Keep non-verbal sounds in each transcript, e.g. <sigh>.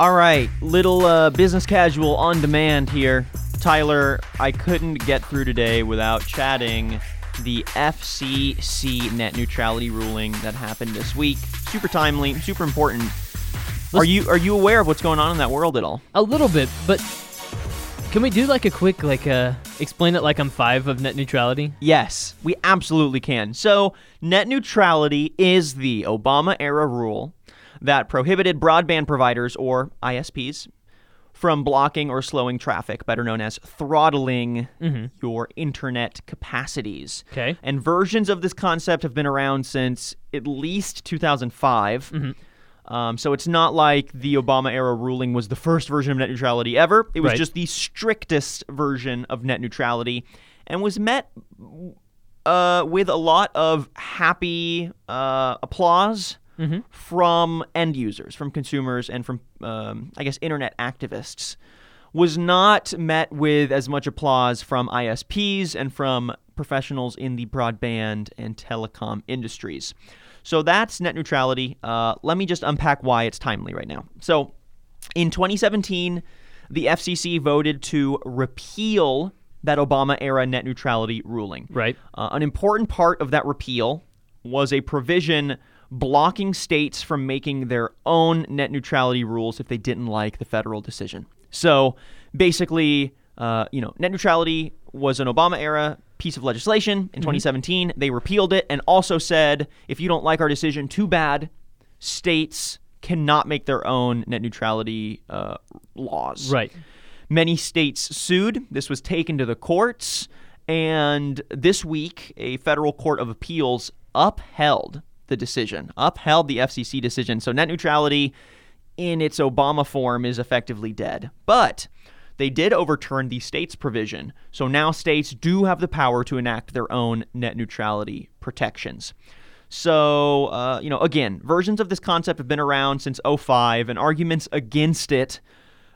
All right, little uh, business casual on demand here. Tyler, I couldn't get through today without chatting the FCC net neutrality ruling that happened this week. Super timely, super important. Are you are you aware of what's going on in that world at all? A little bit, but can we do like a quick like uh explain it like I'm five of net neutrality? Yes, we absolutely can. So, net neutrality is the Obama era rule that prohibited broadband providers or ISPs from blocking or slowing traffic, better known as throttling your internet capacities. Okay. And versions of this concept have been around since at least 2005. Um, so it's not like the Obama era ruling was the first version of net neutrality ever. It was Right. just the strictest version of net neutrality and was met uh, with a lot of happy uh, applause from end users, from consumers, and from, um, I guess, internet activists. Was not met with as much applause from ISPs and from professionals in the broadband and telecom industries. So that's net neutrality. Uh, let me just unpack why it's timely right now. So, in 2017, the FCC voted to repeal that Obama era net neutrality ruling. Right. Uh, an important part of that repeal was a provision blocking states from making their own net neutrality rules if they didn't like the federal decision. So basically, uh, you know, net neutrality was an Obama era piece of legislation in 2017. They repealed it and also said if you don't like our decision, too bad. States cannot make their own net neutrality uh, laws. Right. Many states sued. This was taken to the courts. And this week, a federal court of appeals upheld the decision, upheld the FCC decision. So net neutrality in its Obama form is effectively dead. But they did overturn the state's provision. So now states do have the power to enact their own net neutrality protections. So, uh, you know, again, versions of this concept have been around since 05, and arguments against it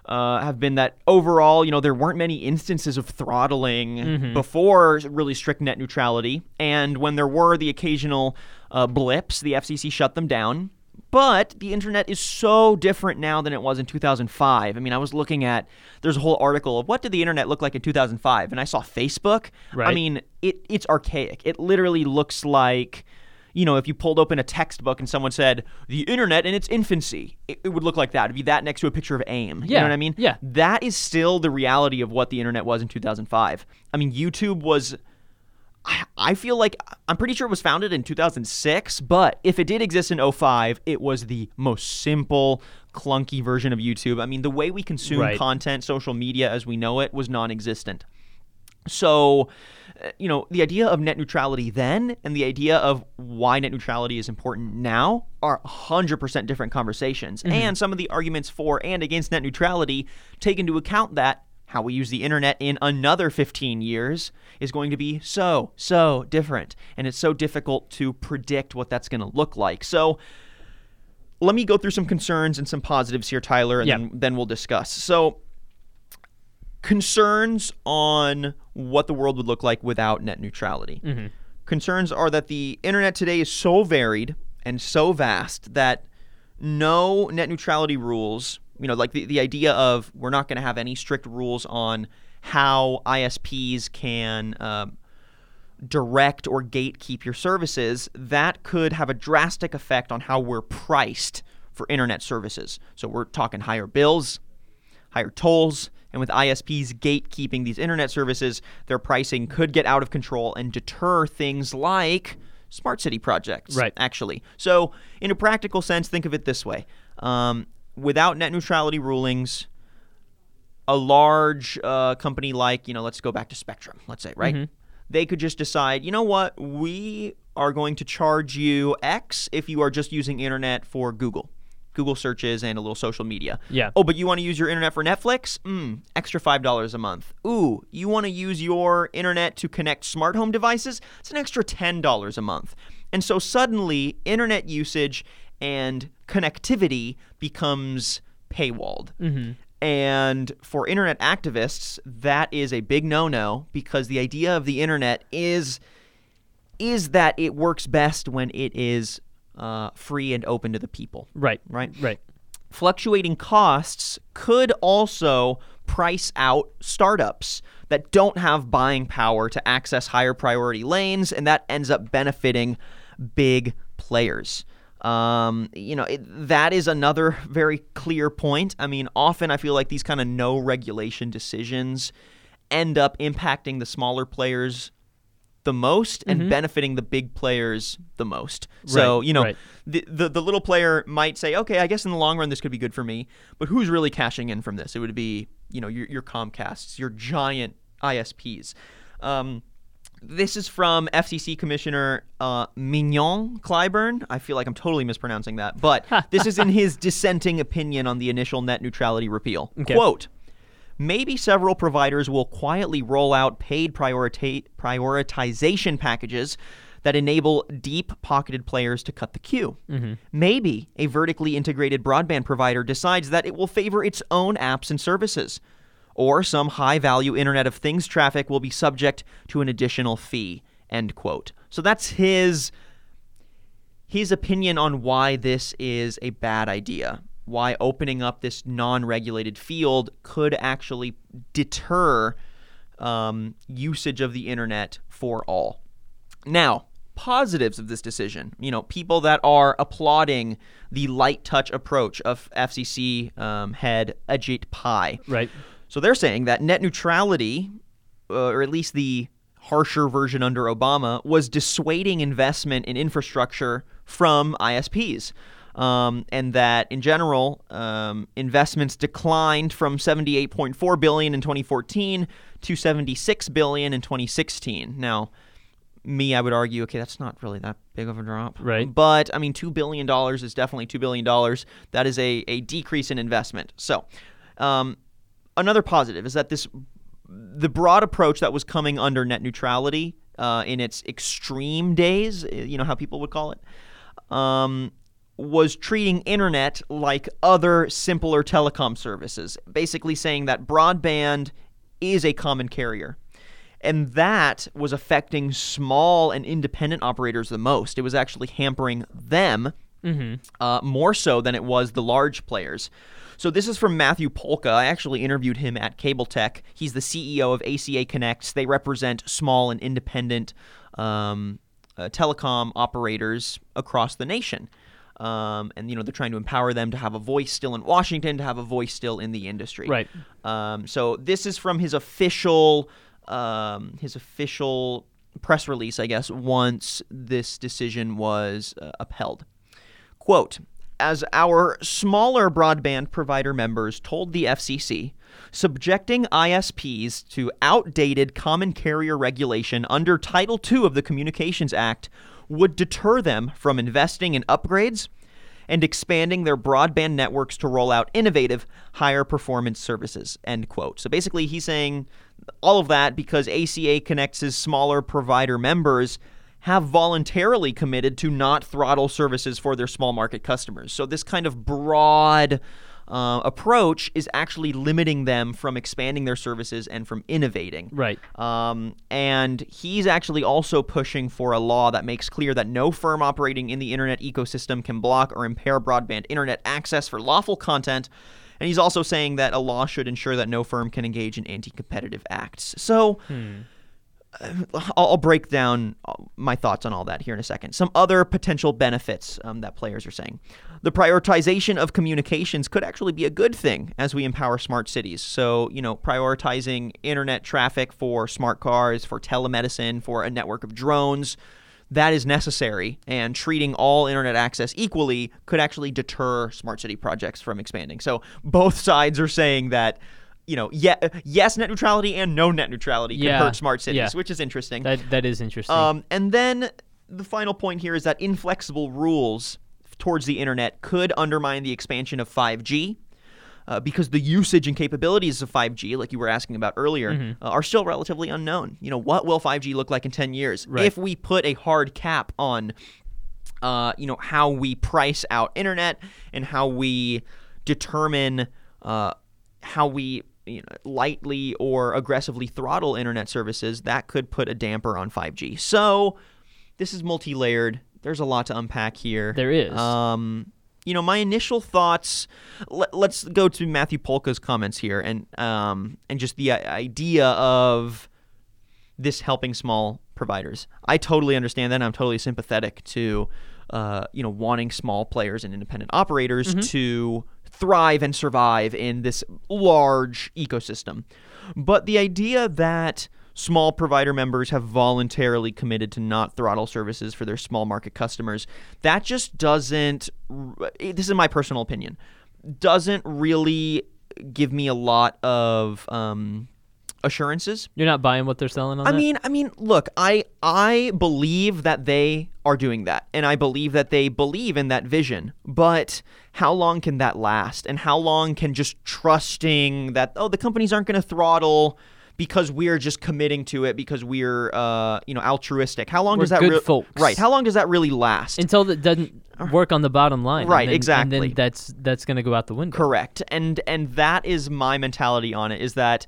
uh, have been that overall, you know, there weren't many instances of throttling before really strict net neutrality. And when there were the occasional uh, blips, the FCC shut them down. But the internet is so different now than it was in 2005. I mean, I was looking at there's a whole article of what did the internet look like in 2005, and I saw Facebook. I mean, it it's archaic. It literally looks like you know, if you pulled open a textbook and someone said the internet in its infancy, it, it would look like that. It'd be that next to a picture of AIM. Yeah. You know what I mean? yeah. That is still the reality of what the internet was in 2005. I mean, YouTube was. I- feel like I'm pretty sure it was founded in 2006, but if it did exist in 05, it was the most simple, clunky version of YouTube. I mean, the way we consume Right. content, social media as we know it, was non existent. So, uh, you know, the idea of net neutrality then and the idea of why net neutrality is important now are 100% different conversations. And some of the arguments for and against net neutrality take into account that how we use the internet in another 15 years is going to be so, so different. And it's so difficult to predict what that's going to look like. So, let me go through some concerns and some positives here, Tyler, and Yeah. then, then we'll discuss. So, concerns on what the world would look like without net neutrality. Mm-hmm. Concerns are that the internet today is so varied and so vast that no net neutrality rules, you know, like the, the idea of we're not going to have any strict rules on how ISPs can um, direct or gatekeep your services, that could have a drastic effect on how we're priced for internet services. So we're talking higher bills, higher tolls, and with ISPs gatekeeping these internet services, their pricing could get out of control and deter things like smart city projects. Right. Actually, so in a practical sense, think of it this way: um, without net neutrality rulings, a large uh, company like you know, let's go back to Spectrum, let's say, right? They could just decide, you know what, we are going to charge you X if you are just using internet for Google. Google searches and a little social media. Yeah. Oh, but you want to use your internet for Netflix? Mm, extra $5 a month. Ooh, you want to use your internet to connect smart home devices? It's an extra $10 a month. And so suddenly, internet usage and connectivity becomes paywalled. And for internet activists, that is a big no-no because the idea of the internet is is that it works best when it is uh, free and open to the people. Right. Right. Right. fluctuating costs could also price out startups that don't have buying power to access higher priority lanes, and that ends up benefiting big players. Um, you know, it, that is another <laughs> very clear point. I mean, often I feel like these kind of no regulation decisions end up impacting the smaller players the most and Mhm. benefiting the big players the most. So, Right, you know, right. the, the the little player might say, "Okay, I guess in the long run this could be good for me." But who's really cashing in from this? It would be, you know, your your Comcasts, your giant ISPs. Um, this is from FCC Commissioner uh, Mignon Clyburn. I feel like I'm totally mispronouncing that, but <laughs> this is in his dissenting opinion on the initial net neutrality repeal. Okay. Quote. Maybe several providers will quietly roll out paid priorita- prioritization packages that enable deep pocketed players to cut the queue. Maybe a vertically integrated broadband provider decides that it will favor its own apps and services. Or some high value Internet of Things traffic will be subject to an additional fee. End quote. So that's his his opinion on why this is a bad idea. Why opening up this non regulated field could actually deter um, usage of the internet for all. Now, positives of this decision, you know, people that are applauding the light touch approach of FCC um, head Ajit Pai. Right. So they're saying that net neutrality, uh, or at least the harsher version under Obama, was dissuading investment in infrastructure from ISPs. Um, and that in general, um, investments declined from 78.4 billion in 2014 to 76 billion in 2016. Now, me, I would argue, okay, that's not really that big of a drop. Right. But I mean, two billion dollars is definitely two billion dollars. That is a, a decrease in investment. So, um, another positive is that this the broad approach that was coming under net neutrality uh, in its extreme days, uh, you know how people would call it, um, was treating internet like other simpler telecom services, basically saying that broadband is a common carrier. And that was affecting small and independent operators the most. It was actually hampering them Mm-hmm. uh, more so than it was the large players. So this is from Matthew Polka. I actually interviewed him at Cable Tech. He's the CEO of ACA Connects. They represent small and independent um, uh, telecom operators across the nation. Um, and you know they're trying to empower them to have a voice still in Washington, to have a voice still in the industry. Right. Um, so this is from his official um, his official press release, I guess, once this decision was uh, upheld. Quote As our smaller broadband provider members told the FCC, subjecting ISPs to outdated common carrier regulation under Title II of the Communications Act would deter them from investing in upgrades and expanding their broadband networks to roll out innovative, higher performance services. End quote. So basically, he's saying all of that because ACA Connects' his smaller provider members have voluntarily committed to not throttle services for their small market customers. So this kind of broad uh, approach is actually limiting them from expanding their services and from innovating. Right. Um, and he's actually also pushing for a law that makes clear that no firm operating in the internet ecosystem can block or impair broadband internet access for lawful content. And he's also saying that a law should ensure that no firm can engage in anti competitive acts. So. I'll, I'll break down uh, my thoughts on all that here in a second. Some other potential benefits um, that players are saying. The prioritization of communications could actually be a good thing as we empower smart cities. So, you know, prioritizing internet traffic for smart cars, for telemedicine, for a network of drones, that is necessary. And treating all internet access equally could actually deter smart city projects from expanding. So, both sides are saying that. You know, yeah, yes, net neutrality and no net neutrality could Yeah, hurt smart cities, yeah. which is interesting. That that is interesting. Um, and then the final point here is that inflexible rules towards the internet could undermine the expansion of 5G. Uh, because the usage and capabilities of 5G, like you were asking about earlier, Mm-hmm. uh, are still relatively unknown. You know, what will 5G look like in 10 years? Right. If we put a hard cap on, uh, you know, how we price out internet and how we determine uh, how we you know, lightly or aggressively throttle internet services, that could put a damper on 5G. So this is multi-layered. There's a lot to unpack here. There is. Um, you know, my initial thoughts. Let, us go to Matthew Polka's comments here, and um, and just the idea of this helping small providers. I totally understand that. I'm totally sympathetic to, uh, you know, wanting small players and independent operators Mm-hmm. to thrive and survive in this large ecosystem. But the idea that small provider members have voluntarily committed to not throttle services for their small market customers, that just doesn't, this is my personal opinion, doesn't really give me a lot of um, assurances. You're not buying what they're selling on I that? mean, I mean, look, I I believe that they are doing that, and I believe that they believe in that vision. But how long can that last? And how long can just trusting that oh the companies aren't going to throttle because we're just committing to it because we're uh you know altruistic? How long We're does that good rea- folks. right? How long does that really last? until it doesn't work on the bottom line. and Right, then- exactly. And then that's that's going to go out the window. Correct. And and that is my mentality on it is that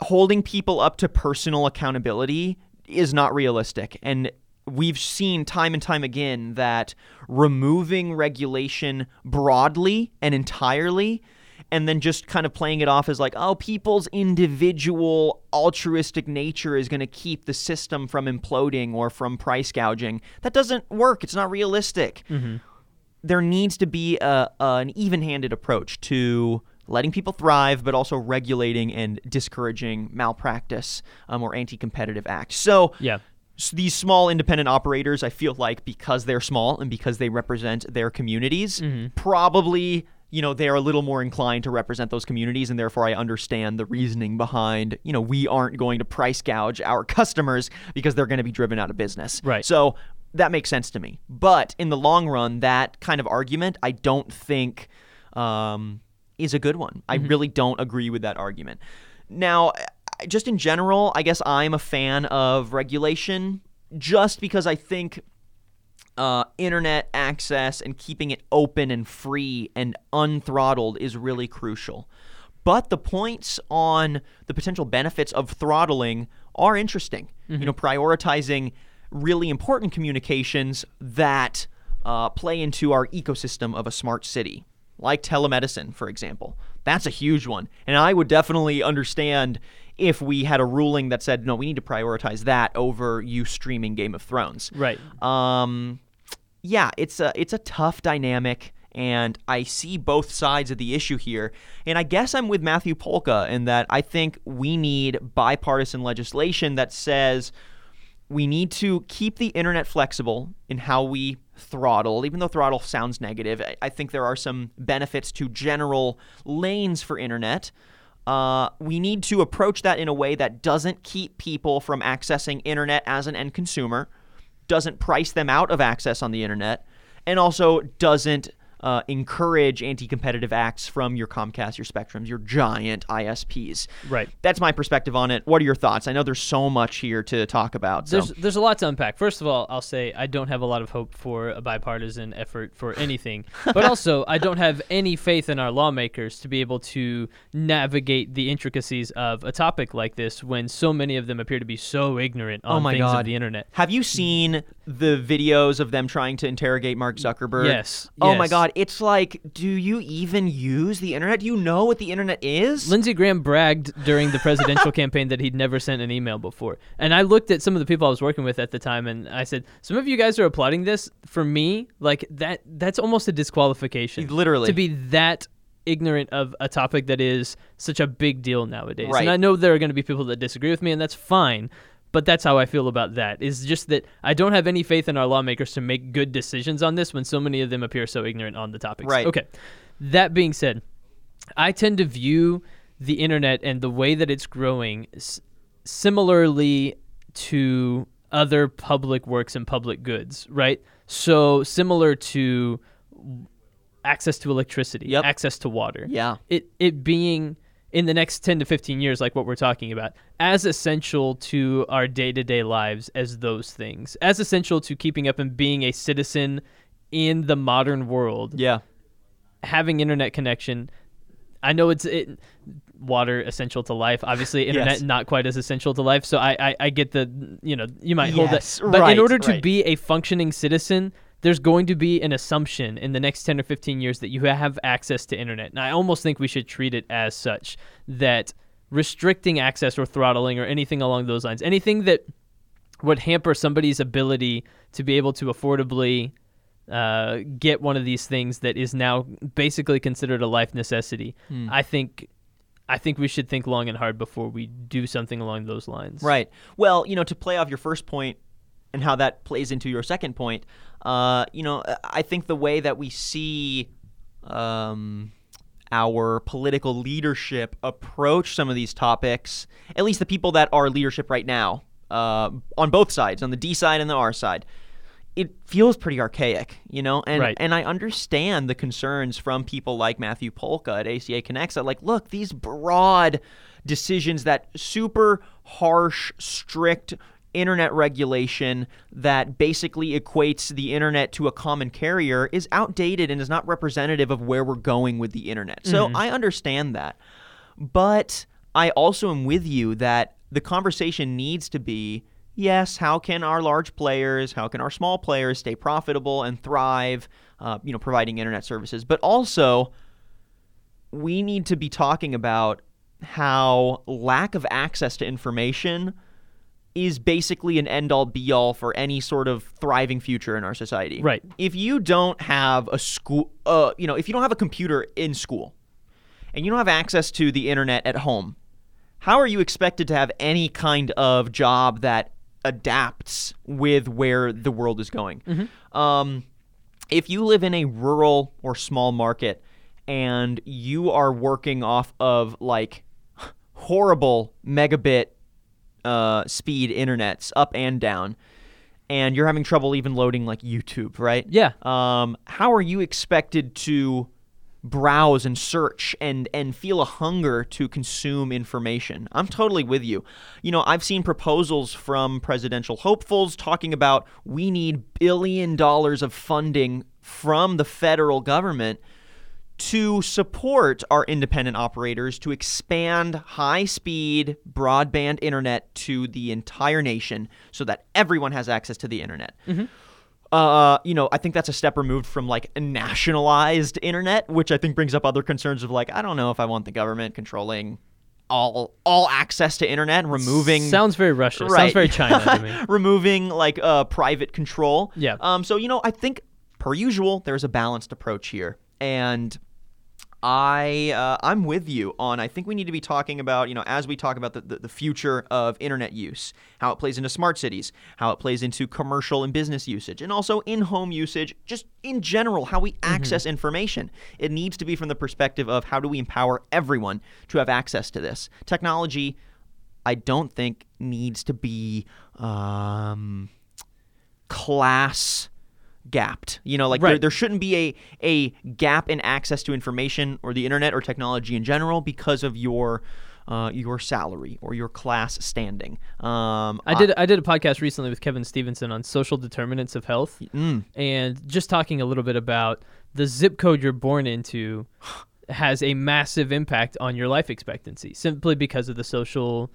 holding people up to personal accountability is not realistic. And we've seen time and time again that removing regulation broadly and entirely and then just kind of playing it off as like, oh, people's individual altruistic nature is going to keep the system from imploding or from price gouging. That doesn't work. It's not realistic mm-hmm. there needs to be a, an even-handed approach to letting people thrive, but also regulating and discouraging malpractice um, or anti-competitive acts. So, Yeah. s- these small independent operators, I feel like because they're small and because they represent their communities, probably you know they're a little more inclined to represent those communities, and therefore I understand the reasoning behind you know we aren't going to price gouge our <laughs> customers because they're going to be driven out of business. Right. So that makes sense to me. But in the long run, that kind of argument, I don't think um, is a good one. I really don't agree with that argument. Now, just in general, I guess I'm a fan of regulation just because I think uh, internet access and keeping it open and free and unthrottled is really crucial. But the points on the potential benefits of throttling are interesting. You know, prioritizing really important communications that uh, play into our ecosystem of a smart city, like telemedicine, for example. That's a huge one. And I would definitely understand if we had a ruling that said, no, we need to prioritize that over you streaming Game of Thrones. Right. Um, yeah, it's a it's a tough dynamic, and I see both sides of the issue here. And I guess I'm with Matthew Polka in that I think we need bipartisan legislation that says we need to keep the internet flexible in how we throttle. Even though throttle sounds negative, I, think there are some benefits to general lanes for internet. Uh, we need to approach that in a way that doesn't keep people from accessing internet as an end consumer, doesn't price them out of access on the internet, and also doesn't uh, encourage anti-competitive acts from your Comcast, your Spectrums, your giant ISPs. Right. That's my perspective on it. What are your thoughts? I know there's so much here to talk about. So. There's there's a lot to unpack. First of all, I'll say I don't have a lot of hope for a bipartisan effort for anything. <laughs> but also, I don't have any faith in our lawmakers to be able to navigate the intricacies of a topic like this when so many of them appear to be so ignorant on Oh my things God. of the internet. Have you seen the videos of them trying to interrogate Mark Zuckerberg? Yes, Oh my yes. God. It's like, do you even use the internet? Do you know what the internet is? Lindsey Graham bragged during the presidential <laughs> campaign that he'd never sent an email before. And I looked at some of the people I was working with at the time and I said, "Some of you guys are applauding this. For me, like that that's almost a disqualification. Literally. To be that ignorant of a topic that is such a big deal nowadays. Right. And I know there are going to be people that disagree with me and that's fine. But that's how I feel about that. Is just that I don't have any faith in our lawmakers to make good decisions on this when so many of them appear so ignorant on the topics. Right. Okay. That being said, I tend to view the internet and the way that it's growing s- similarly to other public works and public goods, right? So similar to access to electricity, Yep. access to water. Yeah. It it being in the next 10 to 15 years like what we're talking about as essential to our day-to-day lives as those things. As essential to keeping up and being a citizen in the modern world Yeah. having internet connection. I know it's it, water essential to life. Obviously, internet Yes. not quite as essential to life. So I, I I get the you know you might hold Yes, that, but right, in order to right. be a functioning citizen, there's going to be an assumption in the next 10 or 15 years that you have access to internet. And I almost think we should treat it as such that restricting access or throttling or anything along those lines, anything that would hamper somebody's ability to be able to affordably uh, get one of these things that is now basically considered a life necessity. Hmm. I think I think we should think long and hard before we do something along those lines. Right. Well, you know, to play off your first point and how that plays into your second point, uh, you know, I think the way that we see um, our political leadership approach some of these topics, at least the people that are leadership right now, uh, on both sides, on the D side and the R side, it feels pretty archaic, you know, and Right. and I understand the concerns from people like Matthew Polka at ACA Connects that like, look, these broad decisions that super harsh, strict internet regulation that basically equates the internet to a common carrier is outdated and is not representative of where we're going with the internet. So I understand that. But I also am with you that the conversation needs to be yes, how can our large players, how can our small players stay profitable and thrive, uh, you know, providing internet services? But also, we need to be talking about how lack of access to information is basically an end all be all for any sort of thriving future in our society. Right. If you don't have a school, uh, you know, if you don't have a computer in school and you don't have access to the internet at home, how are you expected to have any kind of job that adapts with where the world is going? Um, if you live in a rural or small market and you are working off of like horrible megabit uh, speed internets up and down, and you're having trouble even loading like YouTube, right? Yeah. Um, how are you expected to browse and search and and feel a hunger to consume information? I'm totally with you. You know, I've seen proposals from presidential hopefuls talking about we need billion dollars of funding from the federal government to support our independent operators to expand high speed broadband internet to the entire nation so that everyone has access to the internet. Uh, you know, I think that's a step removed from like a nationalized internet, which I think brings up other concerns of like, I don't know if I want the government controlling all all access to internet and removing Sounds very Russia. Right. Sounds very China to me. <laughs> removing like uh, private control. Yeah. Um. So you know, I think per usual, there's a balanced approach here, and I uh, I'm with you on. I think we need to be talking about you know as we talk about the, the the future of internet use, how it plays into smart cities, how it plays into commercial and business usage, and also in-home usage, just in general how we access information. It needs to be from the perspective of how do we empower everyone to have access to this technology. I don't think needs to be um, class gapped. You know, like there, Right. there shouldn't be a a gap in access to information or the internet or technology in general because of your uh, your salary or your class standing. Um, I did I did a podcast recently with Kevin Stevenson on social determinants of health, mm, and just talking a little bit about the zip code you're born into <sighs> has a massive impact on your life expectancy simply because of the social,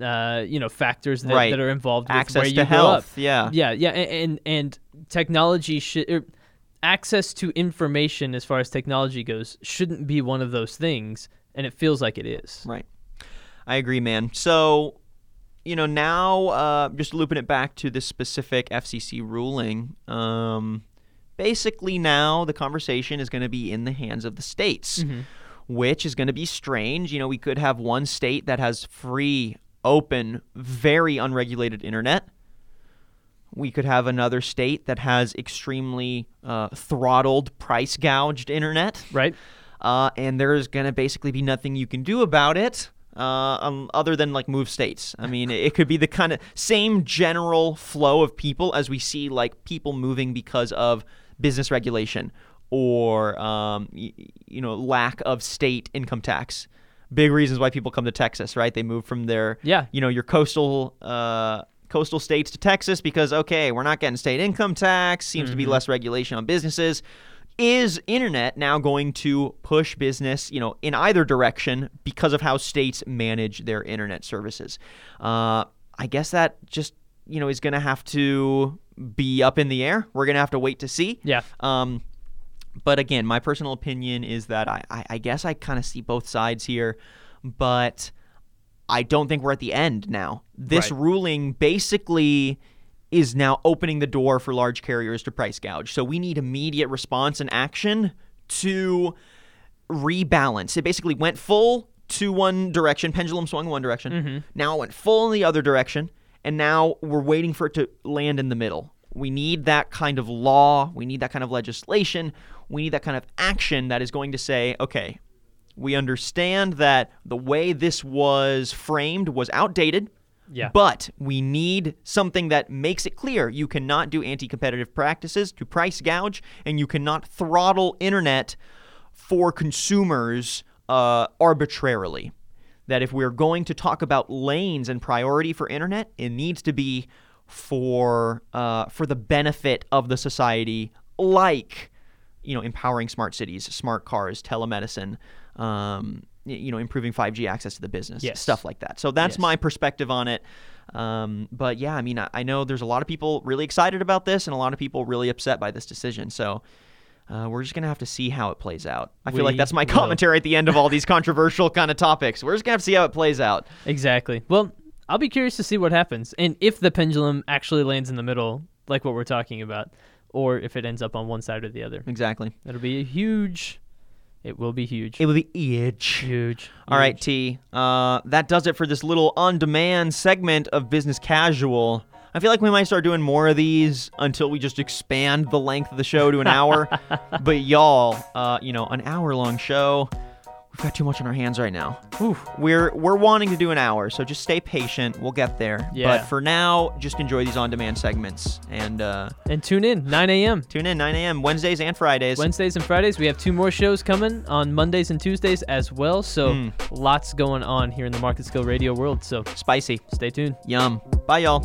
uh, you know, factors that, Right. that are involved with access where to you health. up. Yeah. Yeah, yeah, a- and and technology should. Er, Access to information, as far as technology goes, shouldn't be one of those things, and it feels like it is. Right. I agree, man. So, you know, now uh, just looping it back to this specific FCC ruling. Um, basically, now the conversation is going to be in the hands of the states, which is going to be strange. You know, we could have one state that has free, open, very unregulated internet. We could have another state that has extremely uh, throttled, price gouged internet Right? uh, and there's gonna basically be nothing you can do about it. Uh, um, other than like move states. I mean, it could be the kind of same general flow of people as we see like people moving because of business regulation or um, y- you know lack of state income tax. Big reasons why people come to Texas, right? They move from their Yeah. you know your coastal uh, coastal states to Texas because okay, we're not getting state income tax. Seems to be less regulation on businesses. Is internet now going to push business, you know, in either direction because of how states manage their internet services? Uh, I guess that just you know is going to have to be up in the air. We're gonna have to wait to see. Yeah. Um, but again, my personal opinion is that I, I, I guess I kind of see both sides here, but I don't think we're at the end now. This Right. ruling basically is now opening the door for large carriers to price gouge. So we need immediate response and action to rebalance. It basically went full to one direction, pendulum swung one direction. Mm-hmm. Now it went full in the other direction, and now we're waiting for it to land in the middle. We need that kind of law, we need that kind of legislation, we need that kind of action that is going to say, okay, we understand that the way this was framed was outdated. Yeah. But we need something that makes it clear you cannot do anti competitive practices to price gouge, and you cannot throttle internet for consumers uh, arbitrarily. That if we're going to talk about lanes and priority for internet, it needs to be for uh, for the benefit of the society, like you know empowering smart cities, smart cars, telemedicine, um, you know improving 5G access to the business, Yes. stuff like that. So that's Yes. my perspective on it. Um, but yeah, I mean, I, I know there's a lot of people really excited about this, and a lot of people really upset by this decision. So. Uh, we're just gonna have to see how it plays out. I feel like that's my will. commentary at the end of all these <laughs> controversial kind of topics. We're just gonna have to see how it plays out. Exactly. Well, I'll be curious to see what happens and if the pendulum actually lands in the middle, like what we're talking about, or if it ends up on one side or the other. Exactly. That'll be a huge. It will be huge. It will be huge. huge. All right, huge. T. Uh, that does it for this little on-demand segment of business casual. I feel like we might start doing more of these until we just expand the length of the show to an hour. <laughs> but y'all, uh, you know, an hour-long show. We've got too much on our hands right now. We're we're wanting to do an hour, so just stay patient. We'll get there. Yeah. But for now, just enjoy these on-demand segments and uh, And tune in 9 a.m. tune in 9 a.m. Wednesdays and Fridays. Wednesdays and Fridays. We have two more shows coming on Mondays and Tuesdays as well. So Mm. lots going on here in the MarketScale Radio world. So Spicy. stay tuned. Yum. Bye, y'all.